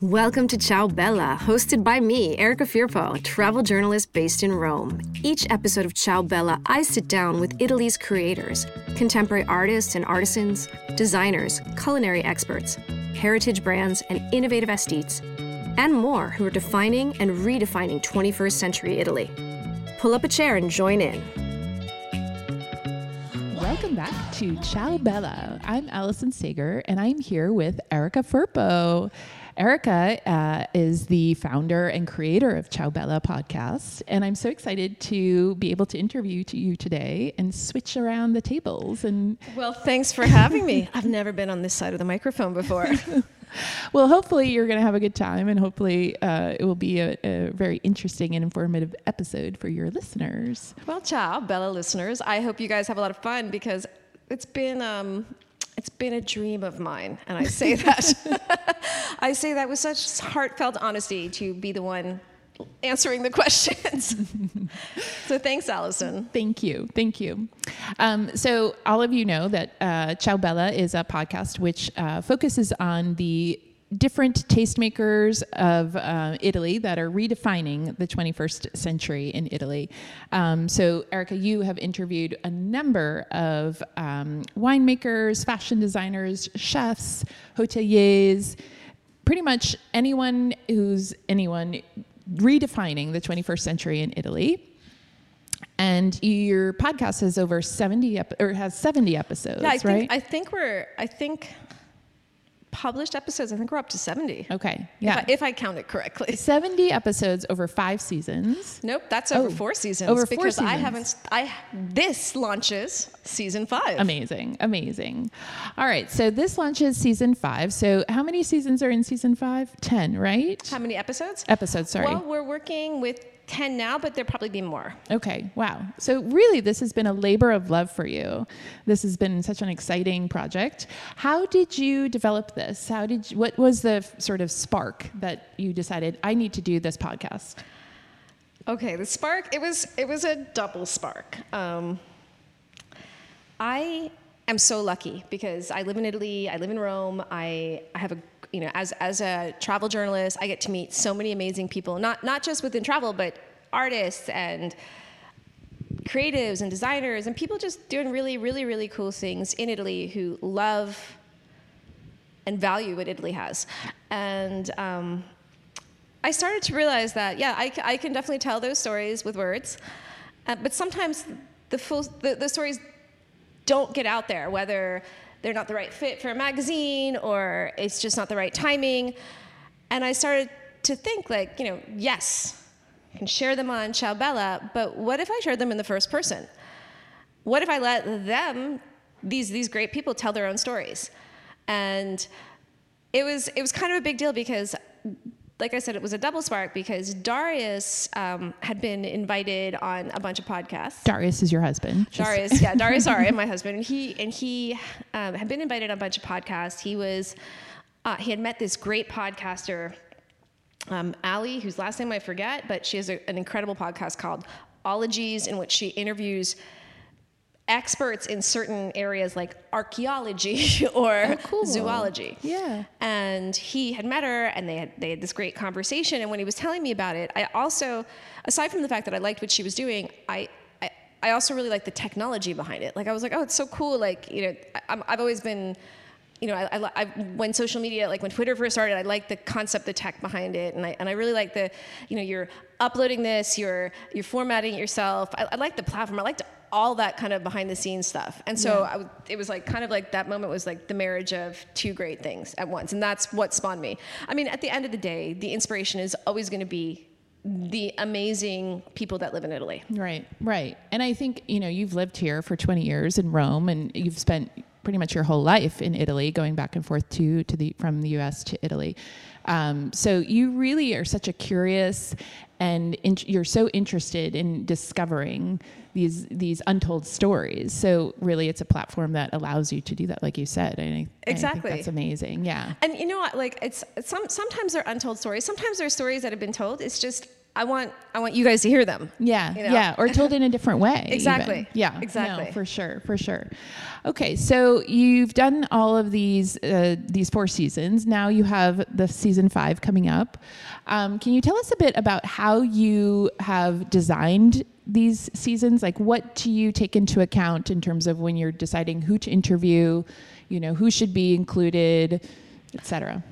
Welcome to Ciao Bella, hosted by me, Erica Firpo, a travel journalist based in Rome. Each episode of Ciao Bella, I sit down with Italy's creators, contemporary artists and artisans, designers, culinary experts, heritage brands, and innovative aesthetes, and more who are defining and redefining 21st century Italy. Pull up a chair and join in. Welcome back to Ciao Bella. I'm Allison Sager, and I'm here with Erica Firpo. Erica uh, is the founder and creator of Ciao Bella podcast, and I'm so excited to be able to interview to you today and switch around the tables. And well, thanks for having me. I've never been on this side of the microphone before. well, hopefully you're going to have a good time, and hopefully uh, it will be a, a, very interesting and informative episode for your listeners. Well, ciao, Bella listeners. I hope you guys have a lot of fun because it's been um, it's been a dream of mine, and I say that I say that with such heartfelt honesty to be the one answering the questions. so thanks, Allison. Thank you. Thank you. Um, so all of you know that uh, Ciao Bella is a podcast which uh, focuses on the different tastemakers of uh, Italy that are redefining the 21st century in Italy. Um, so, Erica, you have interviewed a number of um, winemakers, fashion designers, chefs, hoteliers, pretty much anyone who's anyone redefining the 21st century in Italy. And your podcast has over 70 ep- or has 70 episodes, yeah, I right? Think, I think we're I think published episodes. I think we're up to 70. Okay. Yeah. If I, if I count it correctly. 70 episodes over five seasons. Nope, that's over oh, four seasons. Over four because seasons. I haven't, I, this launches season five. Amazing. Amazing. All right. So this launches season five. So how many seasons are in season five? 10, right? How many episodes? Episodes, sorry. Well, we're working with 10 now, but there'll probably be more. Okay, wow. So, really, this has been a labor of love for you. This has been such an exciting project. How did you develop this? How did you, what was the sort of spark that you decided, I need to do this podcast? Okay, the spark, it was, it was a double spark. Um, I am so lucky because I live in Italy, I live in Rome, I, I have a you know, as, as a travel journalist, I get to meet so many amazing people, not, not just within travel, but artists and creatives and designers and people just doing really, really, really cool things in Italy who love and value what Italy has. And um, I started to realize that, yeah, I, I, can definitely tell those stories with words, uh, but sometimes the, full, the, the stories don't get out there, whether they're not the right fit for a magazine or it's just not the right timing. And I started to think like, you know, yes, I can share them on Bella, but what if I shared them in the first person? What if I let them, these, these great people, tell their own stories? And it was, it was kind of a big deal because like I said, it was a double spark because Darius um, had been invited on a bunch of podcasts. Darius is your husband. Darius, yeah, Darius Arya, my husband, and he and he um, had been invited on a bunch of podcasts. He was uh, he had met this great podcaster, um, Ali, whose last name I forget, but she has a, an incredible podcast called Ologies, in which she interviews experts in certain areas like archaeology or oh, cool. zoology. Yeah. And he had met her and they had they had this great conversation and when he was telling me about it, I also aside from the fact that I liked what she was doing, I I, I also really liked the technology behind it. Like I was like, "Oh, it's so cool." Like, you know, I, I've always been you know, I, I, I, when social media, like when Twitter first started, I liked the concept, the tech behind it, and I, and I really like the, you know, you're uploading this, you're you're formatting it yourself. I, I like the platform. I liked all that kind of behind the scenes stuff. And so yeah. it was like kind of like that moment was like the marriage of two great things at once. And that's what spawned me. I mean, at the end of the day, the inspiration is always going to be the amazing people that live in Italy. Right, right. And I think, you know, you've lived here for 20 years in Rome and you've spent pretty much your whole life in Italy, going back and forth to, to the, from the US to Italy. Um, so you really are such a curious and in, you're so interested in discovering these these untold stories. So really, it's a platform that allows you to do that, like you said. And I, exactly, I that's amazing. Yeah. And you know what? Like it's some sometimes they're untold stories. Sometimes they're stories that have been told. It's just I want I want you guys to hear them. Yeah, you know? yeah, or told in a different way. even. Exactly. Yeah, Exactly. No, for sure, for sure. Okay, so you've done all of these uh, these four seasons. Now you have the season five coming up. Um, can you tell us a bit about how you have designed these seasons? Like, what do you take into account in terms of when you're deciding who to interview? You know, who should be included, etc.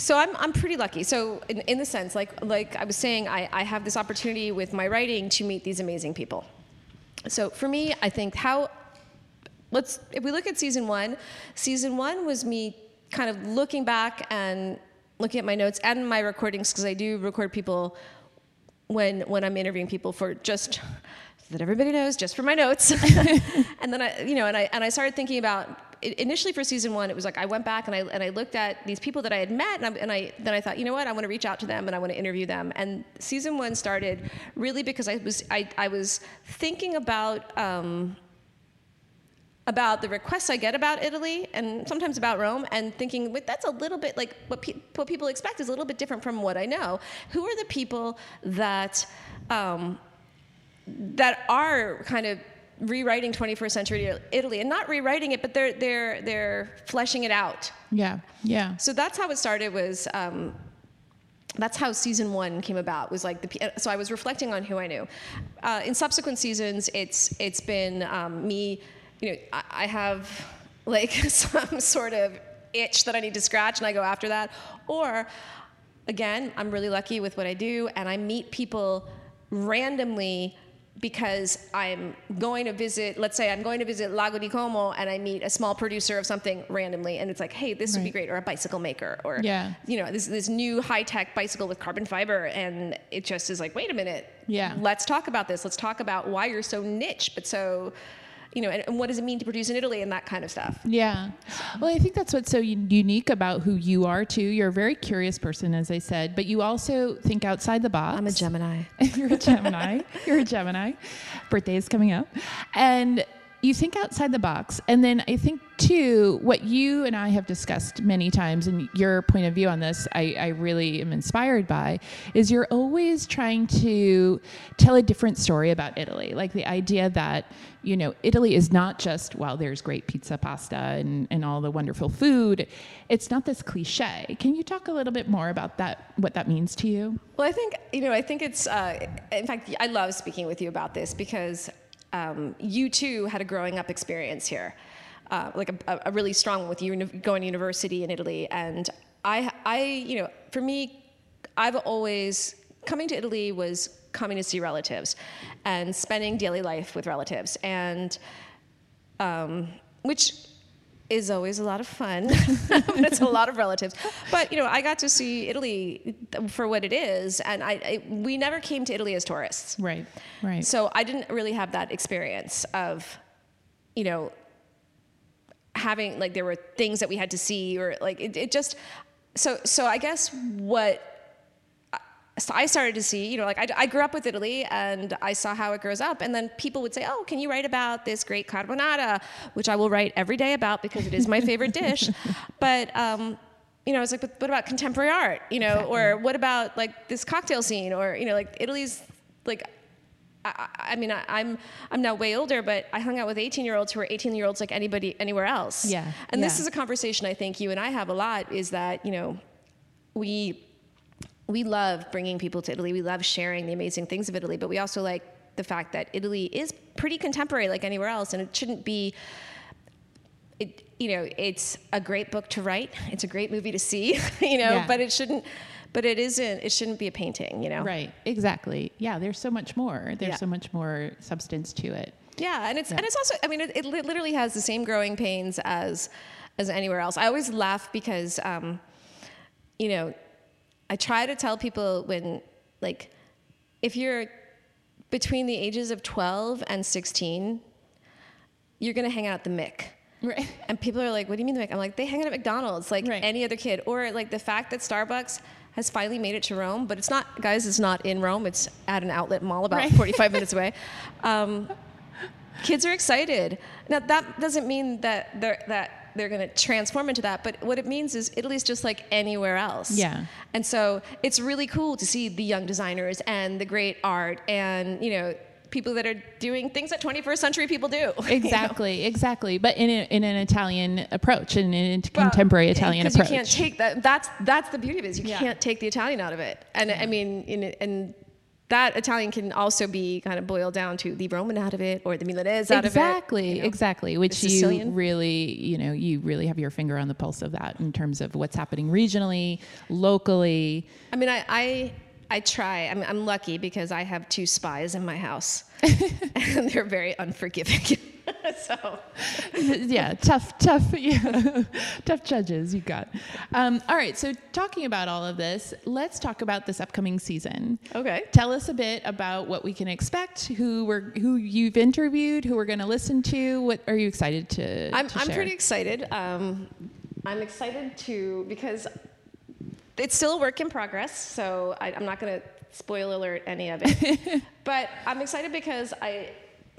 so I'm, I'm pretty lucky. So in, in the sense, like like I was saying, I, I have this opportunity with my writing to meet these amazing people. So for me, I think how let's if we look at season one, season one was me kind of looking back and looking at my notes and my recordings because I do record people when when I'm interviewing people for just that everybody knows just for my notes. and then I you know and I and I started thinking about initially for season one it was like I went back and I and I looked at these people that I had met and I, and I then I thought you know what I want to reach out to them and I want to interview them and season one started really because I was I, I was thinking about um, about the requests I get about Italy and sometimes about Rome, and thinking, that's a little bit like what, pe- what people expect is a little bit different from what I know. Who are the people that um, that are kind of rewriting 21st century Italy, and not rewriting it, but they're they're they're fleshing it out. Yeah, yeah. So that's how it started. Was um, that's how season one came about. Was like the so I was reflecting on who I knew. Uh, in subsequent seasons, it's it's been um, me. You know, I, I have like some sort of itch that I need to scratch, and I go after that. Or again, I'm really lucky with what I do, and I meet people randomly because I'm going to visit, let's say I'm going to visit Lago di Como and I meet a small producer of something randomly and it's like, hey, this would be great, or a bicycle maker, or Yeah. you know, this this new high tech bicycle with carbon fiber, and it just is like, wait a minute, Yeah. let's talk about this. Let's talk about why you're so niche, but so, you know, and, and what does it mean to produce in Italy and that kind of stuff. Yeah. Well, I think that's what's so unique about who you are, too. You're a very curious person, as I said, but you also think outside the box. I'm a Gemini. You're a Gemini. You're a Gemini. Birthday is coming up. And you think outside the box. And then I think, too, what you and I have discussed many times, and your point of view on this, I, I really am inspired by, is you're always trying to tell a different story about Italy. Like the idea that, you know, Italy is not just, well, there's great pizza, pasta, and, and all the wonderful food. It's not this cliche. Can you talk a little bit more about that, what that means to you? Well, I think you know. I think it's. Uh, in fact, I love speaking with you about this because um, you too had a growing up experience here, uh, like a, a really strong one with you going to university in Italy. And I, I, you know, for me, I've always coming to Italy was coming to see relatives, and spending daily life with relatives, and um, which is always a lot of fun. it's a lot of relatives. But you know, I got to see Italy for what it is, and I, I we never came to Italy as tourists. Right, right. So I didn't really have that experience of, you know, having like there were things that we had to see or like it, it just so so I guess what so I started to see, you know, like I, I grew up with Italy and I saw how it grows up. And then people would say, Oh, can you write about this great carbonara? Which I will write every day about because it is my favorite dish. But, um, you know, I was like, but what about contemporary art? You know, or what about like this cocktail scene? Or, you know, like Italy's like, I, I mean, I, I'm I'm now way older, but I hung out with 18 year olds who are 18 year olds like anybody anywhere else. Yeah, And this is a conversation I think you and I have a lot. Is that you know, we we love bringing people to Italy. We love sharing the amazing things of Italy, but we also like the fact that Italy is pretty contemporary, like anywhere else, and it shouldn't be. It you know, it's a great book to write. It's a great movie to see, you know, Yeah. but it shouldn't. But it isn't. It shouldn't be a painting, you know. Right, exactly. Yeah, there's so much more. There's Yeah. so much more substance to it. Yeah, and it's Yeah. and it's also. I mean, it, it literally has the same growing pains as as anywhere else. I always laugh because, um, you know, I try to tell people when, like, if you're between the ages of 12 and 16, you're gonna hang out at the Mick. Right. And people are like, "What do you mean the Mick?" I'm like, "They hang out at McDonald's like Right. any other kid." Or like the fact that Starbucks has finally made it to Rome, but it's not, guys. It's not in Rome. It's at an outlet mall about Right. 45 minutes away. Um, kids are excited. Now that doesn't mean that they're, that they're going to transform into that. But what it means is Italy's just like anywhere else. Yeah. And so it's really cool to see the young designers and the great art and, you know, people that are doing things that 21st century people do. you know? Exactly, exactly. But in, a, in an Italian approach, in an Well, contemporary Italian approach. You can't take that. That's that's the beauty of it. Is you Yeah. can't take the Italian out of it. And I mean, in, and that Italian can also be kind of boiled down to the Roman out of it or the Milanese out exactly, of it. you know? exactly. Which you really, you know, you really have your finger on the pulse of that in terms of what's happening regionally, locally. I mean, I I, I try. I'm, I'm lucky because I have two spies in my house, and they're very unforgiving. so yeah, tough, tough, yeah, tough judges you got. Um, all right, so talking about all of this, let's talk about this upcoming season. okay. Tell us a bit about what we can expect, who we're, who you've interviewed, who we're going to listen to. What are you excited to? I'm, to I'm pretty excited. Um, I'm excited to because it's still a work in progress, so I, I'm not going to spoil alert any of it. but I'm excited because I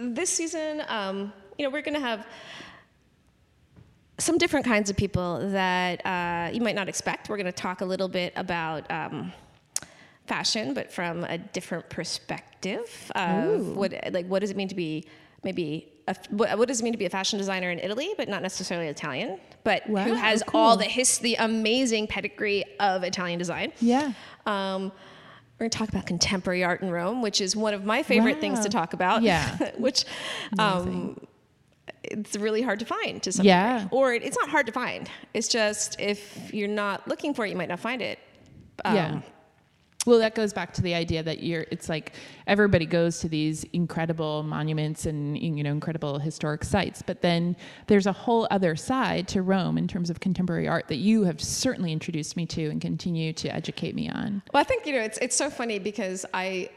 this season, um, you know, we're going to have some different kinds of people that uh, you might not expect. We're going to talk a little bit about. Um, fashion, but from a different perspective of what like what does it mean to be maybe a, what, what does it mean to be a fashion designer in Italy, but not necessarily Italian, but Wow, who has cool. all the his the amazing pedigree of Italian design. Yeah. Um, we're going to talk about contemporary art in Rome, which is one of my favorite things to talk about. Yeah. which um, it's really hard to find to some Yeah. degree. Or it, it's not hard to find. It's just if you're not looking for it, you might not find it. Um, yeah. Well, that goes back to the idea that you're. It's like everybody goes to these incredible monuments and you know incredible historic sites, but then there's a whole other side to Rome in terms of contemporary art that you have certainly introduced me to and continue to educate me on. Well, I think you know it's it's so funny because I.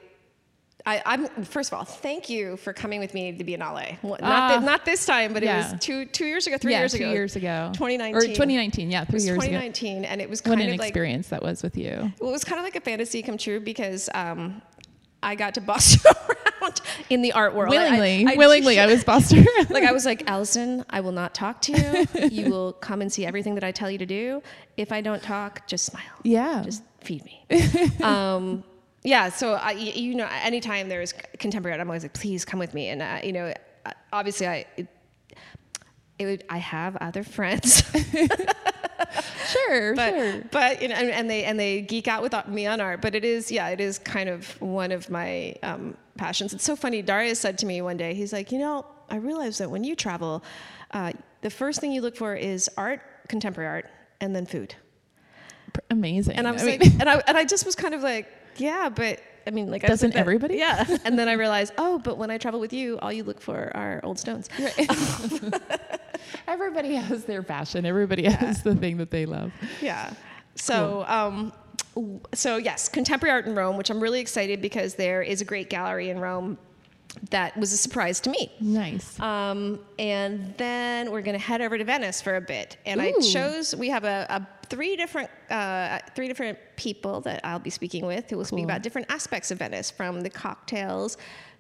I, I'm first of all, thank you for coming with me to Biennale. Not, Ah. thi- not this time, but Yeah. it was two two years ago, three yeah, years two ago, years ago, 2019. or 2019. Yeah, three years ago. 2019, and it was What kind an of like experience that was with you. well, it was kind of like a fantasy come true because um, I got to boss you around in the art world. Willingly, I- I- willingly, I was bossed around. like I was like, Allison, I will not talk to you. You will come and see everything that I tell you to do. If I don't talk, just smile. yeah, Just feed me. um, yeah. So I, you know, anytime there's contemporary art, I'm always like, please come with me. And uh, you know, uh, obviously, I. It, it would, I have other friends, sure, but sure. but you know, and, and they and they geek out with me on art. But it is, yeah, it is kind of one of my um, passions. It's so funny. Darius said to me one day, he's like, you know, I realize that when you travel, uh, the first thing you look for is art, contemporary art, and then food. Amazing. And I was mean- like, and I and I just was kind of like, yeah, but I mean, like, Doesn't that- everybody? Yeah. And then I realized, oh, but when I travel with you, all you look for are old stones. Everybody has their passion. Everybody has the thing that they love. Yeah. So, um, so yes, contemporary art in Rome, which I'm really excited because there is a great gallery in Rome that was a surprise to me. Nice. Um, and then we're going to head over to Venice for a bit. And I chose we have a, a three different uh, three different people that I'll be speaking with who will speak about different aspects of Venice, from the cocktails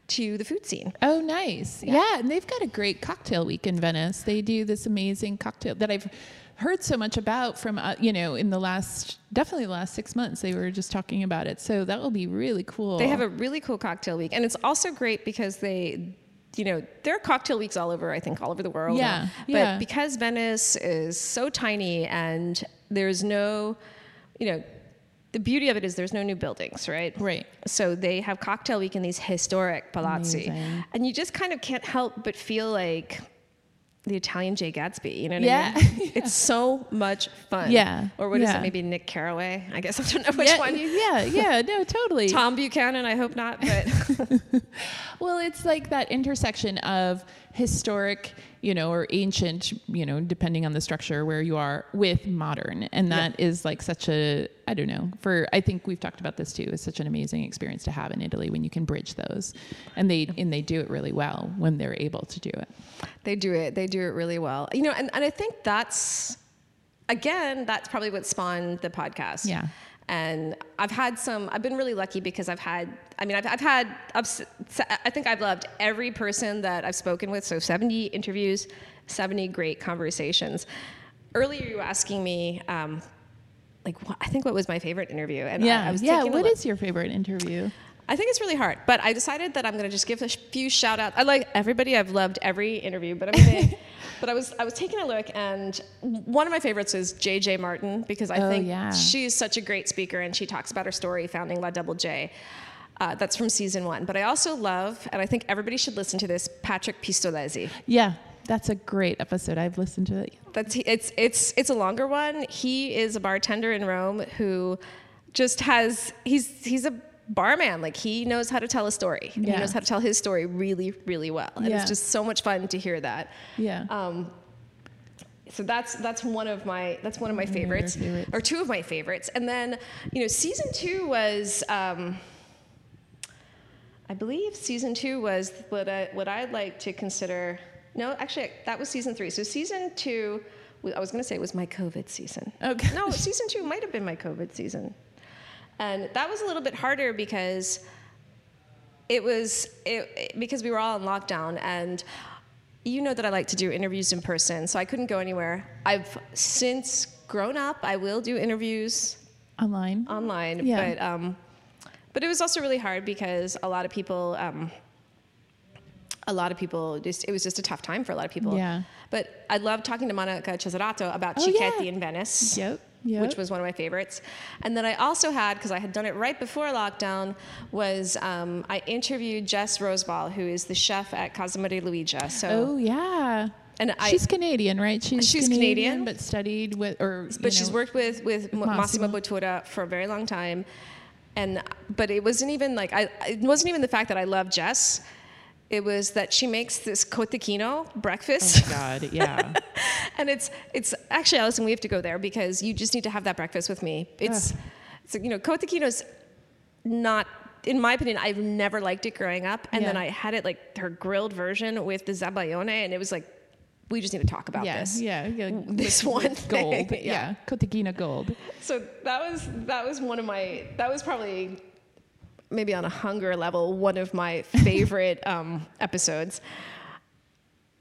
to the food scene. Oh, nice. Yeah. and they've got a great cocktail week in Venice. They do this amazing cocktail that I've heard so much about from, uh, you know, in the last, definitely the last six months. They were just talking about it. So that will be really cool. They have a really cool cocktail week, and it's also great because they. You know, there are cocktail weeks all over, I think, all over the world. Yeah, But yeah. because Venice is so tiny and there's no, you know, the beauty of it is there's no new buildings, right? Right. So they have cocktail week in these historic palazzi, Amazing. and you just kind of can't help but feel like the Italian Jay Gatsby. You know what Yeah. I mean? yeah. It's so much fun. Yeah, Or what is yeah. it? Maybe Nick Carraway. I guess I don't know which yeah, one. Yeah, yeah, no, totally. Tom Buchanan. I hope not, but Well, it's like that intersection of historic, you know, or ancient, you know, depending on the structure where you are, with modern, and that is like such a, I don't know, for I think we've talked about this too. It's such an amazing experience to have in Italy when you can bridge those, and they and they do it really well when they're able to do it. they do it. They do it really well. You know, and, and I think that's again, that's probably what spawned the podcast. Yeah. And I've had some, I've been really lucky because I've had, I mean, I've, I've had, ups, I think I've loved every person that I've spoken with. So 70 interviews, 70 great conversations. Earlier, you were asking me, um, like, what, I think what was my favorite interview? And Yeah. I, I was yeah. What is your favorite interview? I think it's really hard, but I decided that I'm going to just give a few shout outs. I like everybody. I've loved every interview, but I'm to. but I was I was taking a look, and one of my favorites is JJ Martin because I Oh, think yeah. she's such a great speaker, and she talks about her story founding La Double J. Uh, that's from season one. But I also love, and I think everybody should listen to this, Patrick Pistolesi. Yeah. That's a great episode. I've listened to it. That's it's it's it's a longer one. He is a bartender in Rome who just has he's he's a barman. Like he knows how to tell a story. Yeah. He knows how to tell his story really really well. And Yeah. it's just so much fun to hear that. Yeah. Um, so that's that's one of my that's one of my One of your favorites, favorites. or two of my favorites. And then you know season two was. Um, I believe season two was what I what I'd like to consider. No, actually, that was season three. So season two, I was going to say it was my COVID season. Okay. No, season two might have been my COVID season, and that was a little bit harder because it was it, because we were all in lockdown and. You know that I like to do interviews in person, so I couldn't go anywhere. I've since grown up. I will do interviews Online. online, Yeah. but um, but it was also really hard because a lot of people, um, a lot of people just it was just a tough time for a lot of people. Yeah. But I love talking to Monica Cesarato about Oh, Cicchetti yeah. in Venice. Yep, yep. Which was one of my favorites, and then I also had because I had done it right before lockdown was um, I interviewed Jess Rosval, who is the chef at Casa Maria Luigia. So Oh yeah. And I- she's Canadian, right? She's, She's Canadian. but studied with or but you she's worked with with with Massimo. Massimo. Bottura for a very long time, and but it wasn't even like I. It wasn't even the fact that I love Jess. It was that she makes this cotechino breakfast, Oh God, yeah. and it's it's actually Allison. We have to go there because you just need to have that breakfast with me. It's Ugh. it's you know cotechino's not. In my opinion, I've never liked it growing up, and then I had it like her grilled version with the zabaione, and it was like, we just need to talk about yeah, this. yeah, yeah. This with- one with gold. yeah. yeah. Gold. So that was that was one of my that was probably maybe on a hunger level one of my favorite um, episodes.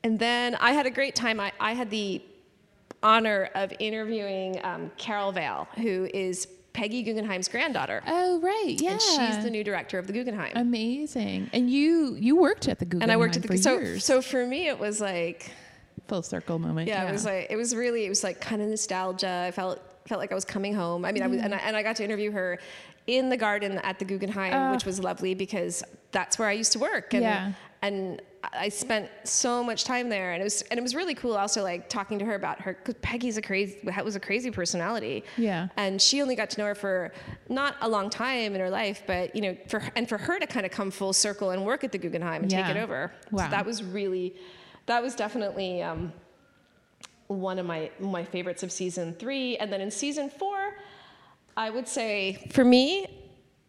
And then I had a great time. I, I had the honor of interviewing um, Karole Vail, who is Peggy Guggenheim's granddaughter, Oh right, yeah. and she's the new director of the Guggenheim. amazing. And you you worked at the Guggenheim and I worked at the for so years. so for me it was like Full circle moment. yeah, it was like it was really it was like kind of nostalgia. I felt felt like I was coming home. I mean, I was and I, and I got to interview her in the garden at the Guggenheim, Oh. which was lovely because that's where I used to work. And, Yeah. and I spent so much time there, and it was and it was really cool. Also, like talking to her about her because Peggy's a crazy was a crazy personality. Yeah. and she only got to know her for not a long time in her life, but you know, for and for her to kind of come full circle and work at the Guggenheim and take it over. Wow. So that was really, that was definitely um, one of my my favorites of season three. And then in season four, I would say for me,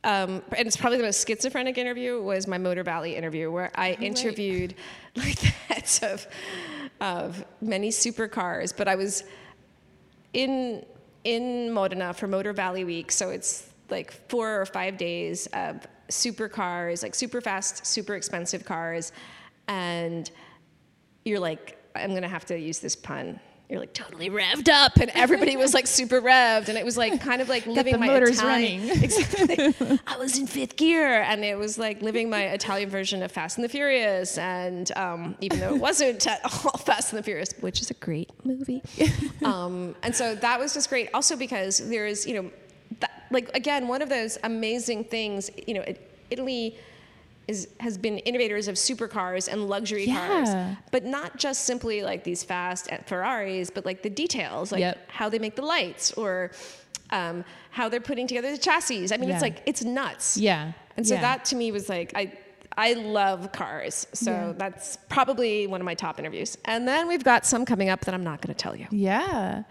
um, and it's probably the most schizophrenic interview was my Motor Valley interview, where I right. interviewed like the heads of of many supercars, but I was in in Modena for Motor Valley Week, so it's like four or five days of supercars, like super fast, super expensive cars, and you're like, I'm gonna have to use this pun. You're like totally revved up, and everybody was like super revved, and it was like kind of like living the my motors Italian. running. Exactly. I was in fifth gear, and it was like living my Italian version of Fast and the Furious, and um, even though it wasn't at all Fast and the Furious, which is a great movie, um, and so that was just great. Also because there is, you know, that, like again, one of those amazing things, you know, it, Italy is has been innovators of supercars and luxury Yeah. cars, but not just simply like these fast Ferraris, but like the details, like Yep. how they make the lights or um, how they're putting together the chassis. I mean, Yeah. it's like it's nuts. Yeah. And so yeah. that to me was like I I love cars, so Yeah. that's probably one of my top interviews. And then we've got some coming up that I'm not going to tell you. Yeah.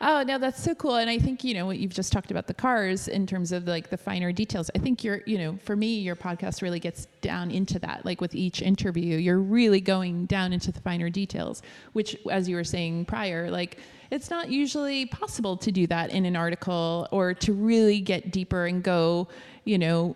Oh no, that's so cool. And I think you know what you've just talked about the cars in terms of like the finer details. I think you're, you know, for me, your podcast really gets down into that. Like with each interview, you're really going down into the finer details, which, as you were saying prior, like it's not usually possible to do that in an article or to really get deeper and go, you know.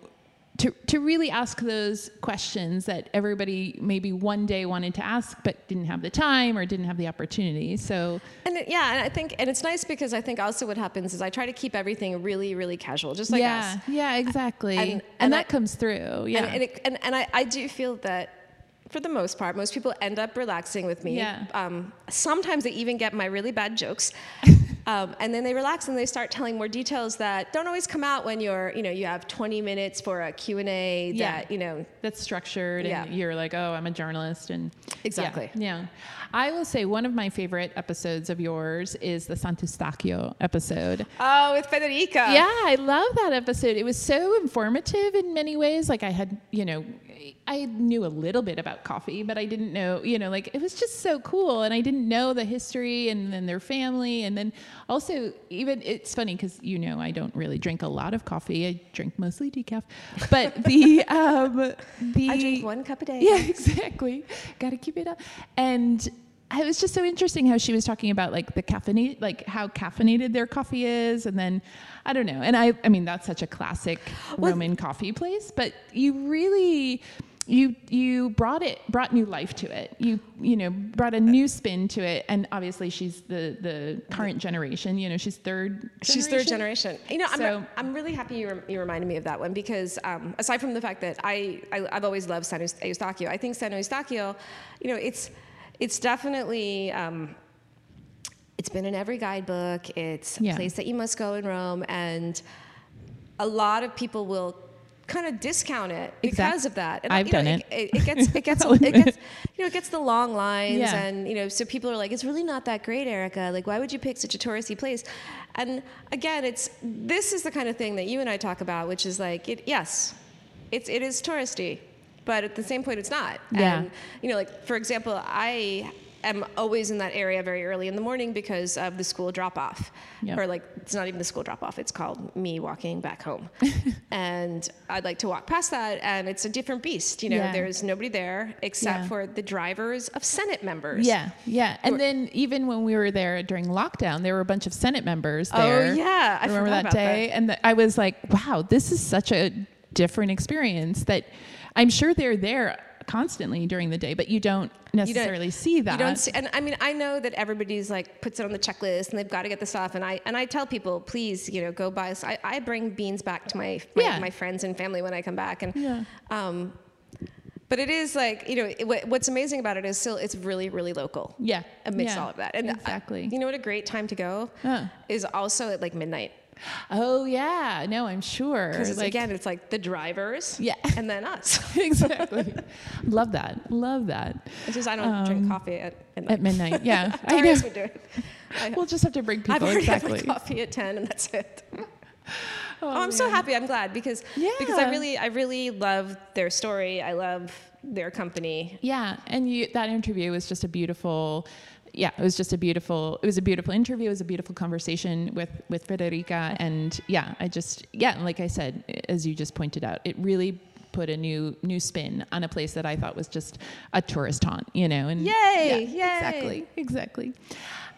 To, to really ask those questions that everybody maybe one day wanted to ask but didn't have the time or didn't have the opportunity. So And it- yeah, and I think, and it's nice because I think also what happens is I try to keep everything really, really casual, just like yeah, us. yeah, exactly. And- And, and that I- comes through. Yeah. And, and, it, and, and I, I do feel that for the most part, most people end up relaxing with me. Yeah. Um, sometimes they even get my really bad jokes. Um, and then they relax and they start telling more details that don't always come out when you're, you know, you have 20 minutes for a Q&A that, Yeah. you know, that's structured and you're like, oh, I'm a journalist and yeah, Exactly. Yeah, I will say one of my favorite episodes of yours is the Sant'Eustachio episode. oh, with Federica. Yeah, I love that episode. It was so informative in many ways. Like I had, you know, I knew a little bit about coffee, but I didn't know, you know, like it was just so cool. And I didn't know the history and then their family. And then also, even it's funny because, you know, I don't really drink a lot of coffee. I drink mostly decaf. But the, um, the, I drink one cup a day. yeah, exactly. Got to keep it up. And it was just so interesting how she was talking about like the caffeinated, like how caffeinated their coffee is, and then I don't know. And I, I mean, that's such a classic Well- Roman coffee place, but you really. You you brought it brought new life to it. You you know brought a new spin to it, and obviously she's the the current generation. You know she's third. She's third generation. You know, I'm, So- I'm really happy you, rem- you reminded me of that one because um, aside from the fact that I, I I've always loved Sant'Eustachio, I think Sant'Eustachio, you know, it's it's definitely um, it's been in every guidebook. It's Yeah. a place that you must go in Rome, and a lot of people will kind of discount it because Exact- of that. And I've you know, done it. It, it gets it gets it gets you know it gets the long lines Yeah. and you know so people are like it's really not that great erica like why would you pick such a touristy place and again it's this is the kind of thing that you and i talk about which is like it yes it's it is touristy but at the same point it's not Yeah. and you know like for example i am always in that area very early in the morning because of the school drop off Yep. or like it's not even the school drop off it's called me walking back home and i'd like to walk past that and it's a different beast you know Yeah. there's nobody there except Yeah. for the drivers of senate members Yeah, yeah. And then even when we were there during lockdown, there were a bunch of Senate members there. Oh, there. yeah. I remember that day, and the, I was like, "Wow, this is such a different experience." That I'm sure they're there constantly during the day, but you don't You don't- necessarily see that. You don't see, and I mean, I know that everybody's like puts it on the checklist, and they've got to get the stuff. And I and I tell people, please, you know, go buy. I bring beans back to my my, Yeah. my friends and family when I come back, and Yeah. um, but it is like you know it, what's amazing about it is still it's really really local. Yeah, Amidst yeah, all of that, and I- exactly. you know what a great time to go Huh. is also at like midnight oh yeah, no, I'm sure. because Like, again it's like the drivers, Yeah. and then us. exactly. Love that. Love that. It's just I don't drink coffee at midnight. Um, At midnight, yeah. I know. Would do it. I- We'll just have to bring I've people already exactly. had my coffee at ten, and that's it. Oh, Oh, I'm so happy. I'm glad because because I really I really love their story. I love their company. Yeah, and you that interview was just a beautiful yeah, it was just a beautiful it was a beautiful interview, it was a beautiful conversation with with Federica and yeah, I just yeah, like I said as you just pointed out, it really put a new new spin on a place that I thought was just a tourist haunt, you know. And Yay, yeah, yay. Exactly. Exactly.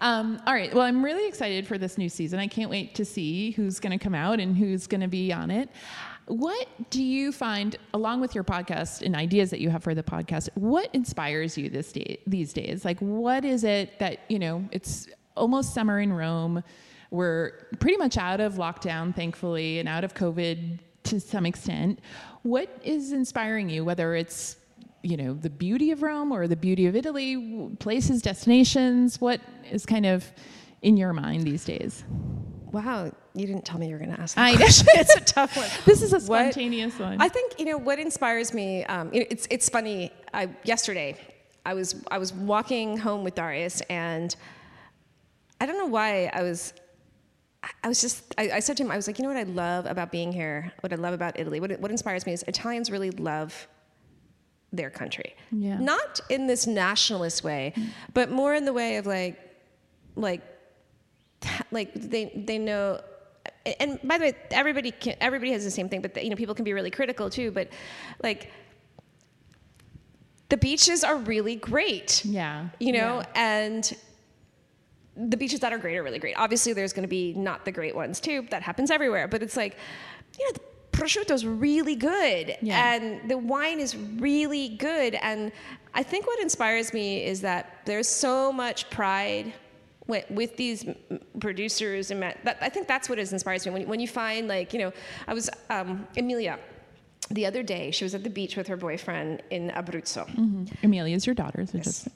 Um, all right. Well, I'm really excited for this new season. I can't wait to see who's going to come out and who's going to be on it. What do you find, along with your podcast and ideas that you have for the podcast, what inspires you this day, these days? Like, what is it that, you know, it's almost summer in Rome. We're pretty much out of lockdown, thankfully, and out of COVID to some extent. What is inspiring you, whether it's you know the beauty of Rome or the beauty of Italy, places, destinations? What is kind of in your mind these days? Wow, you didn't tell me you were going to ask that I know. question. it's a tough one. This is a What- spontaneous one. I think you know what inspires me. Um, you know, it's it's funny. I, yesterday, I was I was walking home with Darius, and I don't know why I was. I- I was just. I, I said to him, I was like, you know what I love about being here. What I love about Italy. What what inspires me is Italians really love their country. Yeah. Not in this nationalist way, but more in the way of like, like, like they they know. And by the way, everybody can, everybody has the same thing, but you know people can be really critical too. But like, the beaches are really great. Yeah. You know, Yeah. and the beaches that are great are really great. Obviously, there's going to be not the great ones too. That happens everywhere. But it's like, you know, the prosciutto's really good, Yeah. and the wine is really good. And I think what inspires me is that there's so much pride with, with these producers, and that, I think that's what inspires me. When, when you find like, you know, I was um, Emilia. The other day, she was at the beach with her boyfriend in Abruzzo. Amelia is your daughter. So just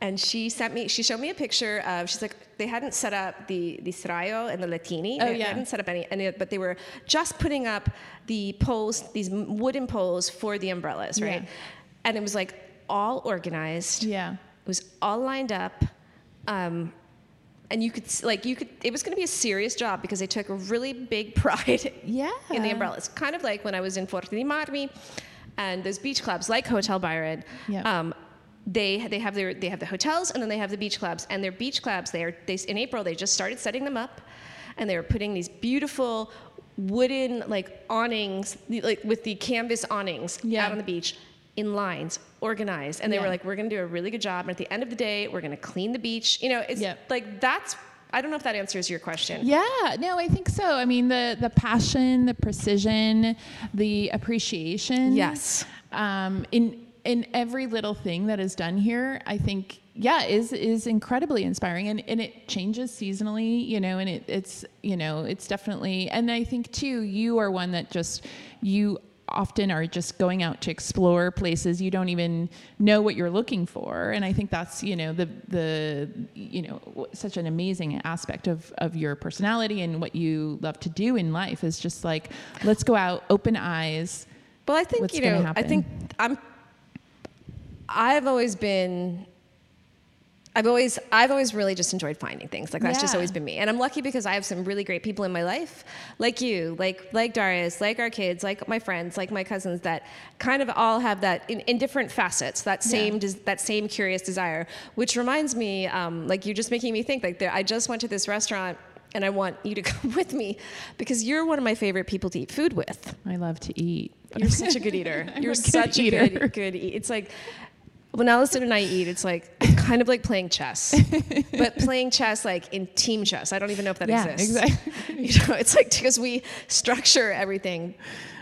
And she sent me, she showed me a picture of, she's like, they hadn't set up the, the sdraio and the lettini. Oh, they, they hadn't set up any, any, but they were just putting up the poles, these wooden poles for the umbrellas, right? Yeah. And it was like all organized. yeah. It was all lined up. Um, and you could, like, you could, it was going to be a serious job because they took a really big pride Yeah. in the umbrellas. Kind of like when I was in Forte dei Marmi and those beach clubs like Hotel Byron. Yep. Um, they they have their they have the hotels and then they have the beach clubs and their beach clubs they are they in April they just started setting them up and they were putting these beautiful wooden like awnings like with the canvas awnings Yeah. out on the beach in lines organized and they were like we're going to do a really good job and at the end of the day we're going to clean the beach you know it's Yep. like that's I don't know if that answers your question Yeah, no, I think so. I mean, the the passion, the precision, the appreciation. Yes. Um, in in every little thing that is done here, I think, yeah, is is incredibly inspiring, and and it changes seasonally, you know, and it it's you know it's definitely, and I think too, you are one that just you often are just going out to explore places you don't even know what you're looking for and i think that's you know the the you know such an amazing aspect of of your personality and what you love to do in life is just like let's go out open eyes Well, I think what's you know. I think I'm. I've always been. I've always I've always really just enjoyed finding things. Like that's just always been me. And I'm lucky because I have some really great people in my life, like you, like like Darius, like our kids, like my friends, like my cousins that kind of all have that in, in different facets, that same des- that same curious desire. Which reminds me, um, like you're just making me think. Like there, I just went to this restaurant. And I want you to come with me because you're one of my favorite people to eat food with. i love to eat You're such a good eater. You're a good such a eater. good, good eat. It's like when Allison and I eat, it's like kind of like playing chess, but playing chess like in team chess. I don't even know if that yeah exists. exactly You know, it's like because we structure everything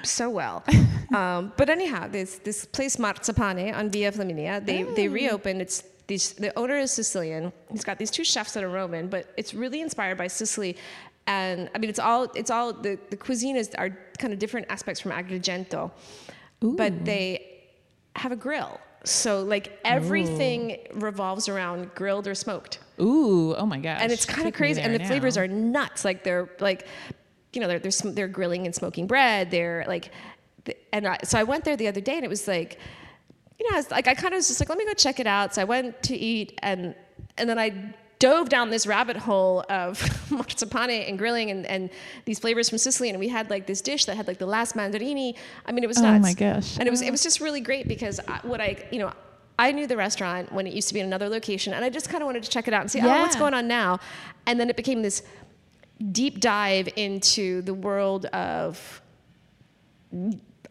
so well. Um, but anyhow, this this place Marzapane on Via Flaminia, they they reopened. It's these the owner is Sicilian. He's got these two chefs that are Roman, but it's really inspired by Sicily. And I mean, it's all it's all the, the cuisine is are kind of different aspects from Agrigento, but they have a grill. So like everything revolves around grilled or smoked. Ooh oh my gosh and it's kind of crazy and the flavors are nuts. Like they're like you know they're they're, sm- they're grilling and smoking bread. They're like th- and I, so i went there the other day and it was like you know I was like i kind of was just like let me go check it out. So i went to eat and and then i dove down this rabbit hole of marzapane and grilling and, and these flavors from Sicily. And we had like this dish that had like the last mandarini. I mean it was Oh my gosh. and it was it uh-huh. was just really great because I, what I you know I knew the restaurant when it used to be in another location and I just kind of wanted to check it out and see oh what's going on now? And then it became this deep dive into the world of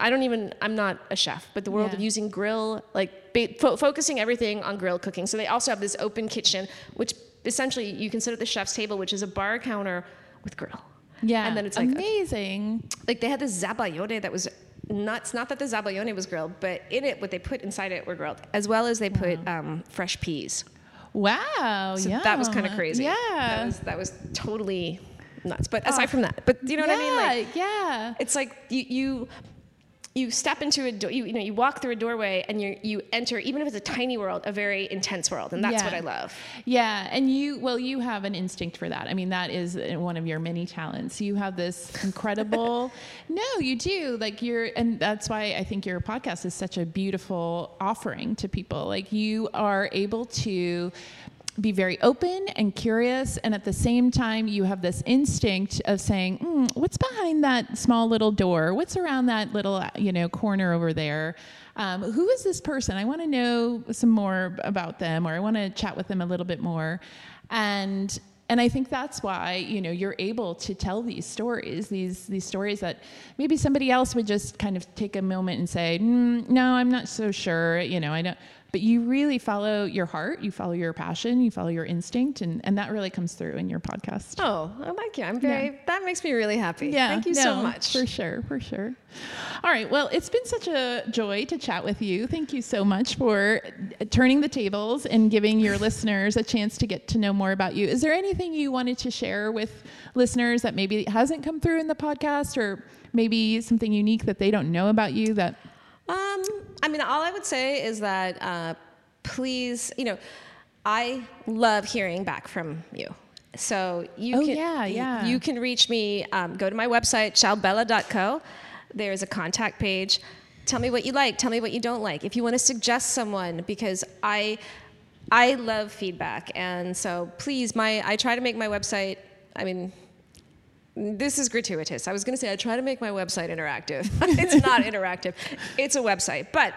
I don't even I'm not a chef but the world Yeah. of using grill like ba- fo- focusing everything on grill cooking. So they also have this open kitchen which essentially you can sit at the chef's table which is a bar counter with grill yeah and then it's like a- amazing like they had this zabaione that was nuts. Not that the zabaione was grilled, but in it, what they put inside it were grilled, as well as they put um, fresh peas. wow So yeah that was kind of crazy. yeah that was that was totally nuts. But aside from that, but you know what I mean? Like yeah it's like you you you step into a door. You, you know you walk through a doorway and you you enter even if it's a tiny world, a very intense world, and that's Yeah. what I love. Yeah, and you well, you have an instinct for that. I mean, that is uh, one of your many talents. You have this incredible. no, you do. Like you're, and that's why I think your podcast is such a beautiful offering to people. Like you are able to be very open and curious and at the same time you have this instinct of saying mm, what's behind that small little door? What's around that little you know corner over there? Um, who is this person? I want to know some more about them or i want to chat with them a little bit more. And and I think that's why you know you're able to tell these stories, these these stories that maybe somebody else would just kind of take a moment and say, mm, "No, I'm not so sure." You know, I don't but you really follow your heart, you follow your passion, you follow your instinct, and, and that really comes through in your podcast. Oh, well, thank you. I'm very, yeah. that makes me really happy. Yeah. Thank you no, so much. For sure, for sure. All right. Well, it's been such a joy to chat with you. Thank you so much for turning the tables and giving your listeners a chance to get to know more about you. Is there anything you wanted to share with listeners that maybe hasn't come through in the podcast or maybe something unique that they don't know about you that um, I mean, all I would say is that uh, please, you know, I love hearing back from you. So you oh, can yeah, yeah. You, you can reach me. Um, go to my website ciaobella.co. There's a contact page. Tell me what you like. Tell me what you don't like. If you want to suggest someone, because I I love feedback, and so please, my I try to make my website. I mean, this is gratuitous. I was going to say I try to make my website interactive. it's not interactive. It's a website, but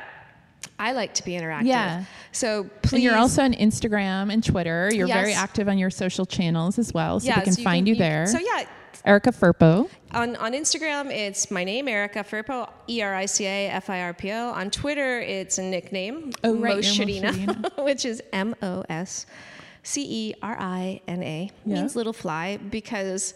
I like to be interactive. Yeah. So please. And you're also on Instagram and Twitter. You're yes. very active on your social channels as well, so yes, we can you find can, you there. so yeah. Erica Firpo. On, on Instagram, it's my name, Erica Firpo, E R I C A F I R P O. On Twitter, it's a nickname, oh, right, Moscerina, which is M O S C E R I N A. Means little fly because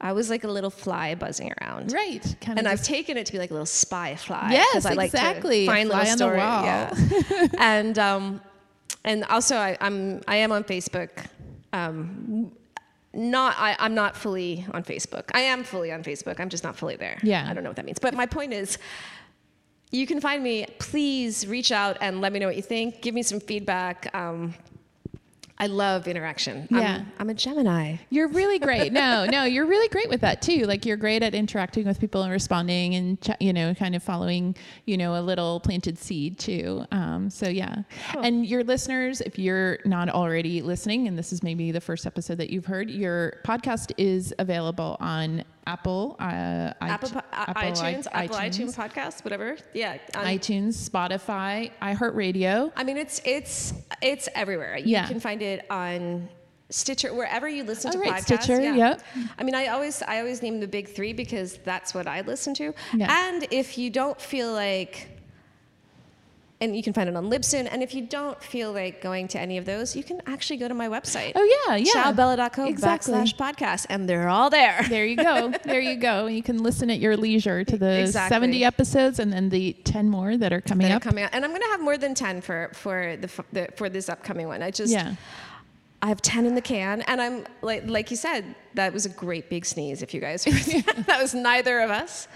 I was like a little fly buzzing around. Right. Kind and I've taken it to be like a little spy fly. Yes, I like exactly. To find fly little story. Yeah. and um, and also I, am I am on Facebook. Um, not I, I'm not fully on Facebook. I am fully on Facebook. I'm just not fully there. Yeah. I don't know what that means. But my point is you can find me. Please reach out and let me know what you think. Give me some feedback. Um, I love interaction. Yeah. I'm, I'm, a Gemini. You're really great. No, no, you're really great with that too. Like you're great at interacting with people and responding and, ch- you know, kind of following, you know, a little planted seed too. Um, so yeah. Cool. And your listeners, if you're not already listening, and this is maybe the first episode that you've heard, your podcast is available on Apple, uh, Apple, I- Apple, iTunes, I- Apple iTunes. iTunes podcast, whatever. Yeah, iTunes, Spotify, iHeartRadio. I mean, it's it's it's everywhere. You yeah. can find it on Stitcher, wherever you listen oh, to right, podcasts. Stitcher, yeah. yep. I mean, I always I always name the big three because that's what I listen to. Yeah. And if you don't feel like and you can find it on Libsyn. And if you don't feel like going to any of those, you can actually go to my website. Oh yeah, yeah. Ciaobella.co exactly. backslash podcast, and they're all there. There you go. there you go. You can listen at your leisure to the exactly. 70 episodes and then the 10 more that are coming that up. Are coming out. And I'm going to have more than 10 for for the, the for this upcoming one. I just yeah. I have 10 in the can, and I'm like, like you said, that was a great big sneeze. If you guys that was neither of us.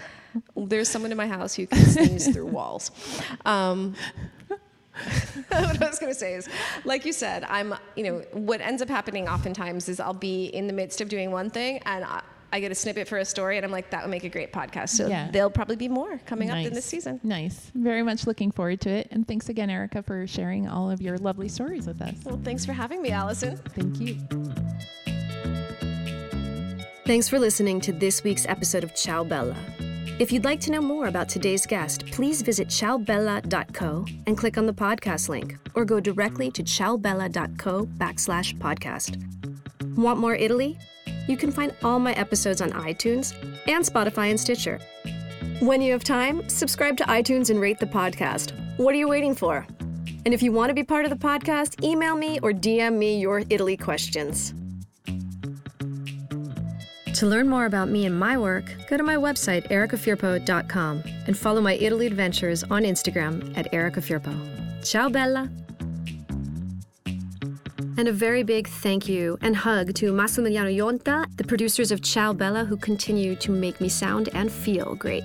There's someone in my house who can sneeze through walls. Um, what I was going to say is, like you said, I'm, you know, what ends up happening oftentimes is I'll be in the midst of doing one thing and I, I get a snippet for a story and I'm like, that would make a great podcast. So yeah. there'll probably be more coming nice. up in this season. Nice. Very much looking forward to it. And thanks again, Erica, for sharing all of your lovely stories with us. Well, thanks for having me, Allison. Thank you. Thanks for listening to this week's episode of Ciao Bella. If you'd like to know more about today's guest, please visit ciaobella.co and click on the podcast link, or go directly to ciaobella.co backslash podcast. Want more Italy? You can find all my episodes on iTunes and Spotify and Stitcher. When you have time, subscribe to iTunes and rate the podcast. What are you waiting for? And if you want to be part of the podcast, email me or DM me your Italy questions. To learn more about me and my work, go to my website, ericafirpo.com, and follow my Italy adventures on Instagram at ericafirpo. Ciao, Bella! And a very big thank you and hug to Massimiliano Yonta, the producers of Ciao Bella, who continue to make me sound and feel great.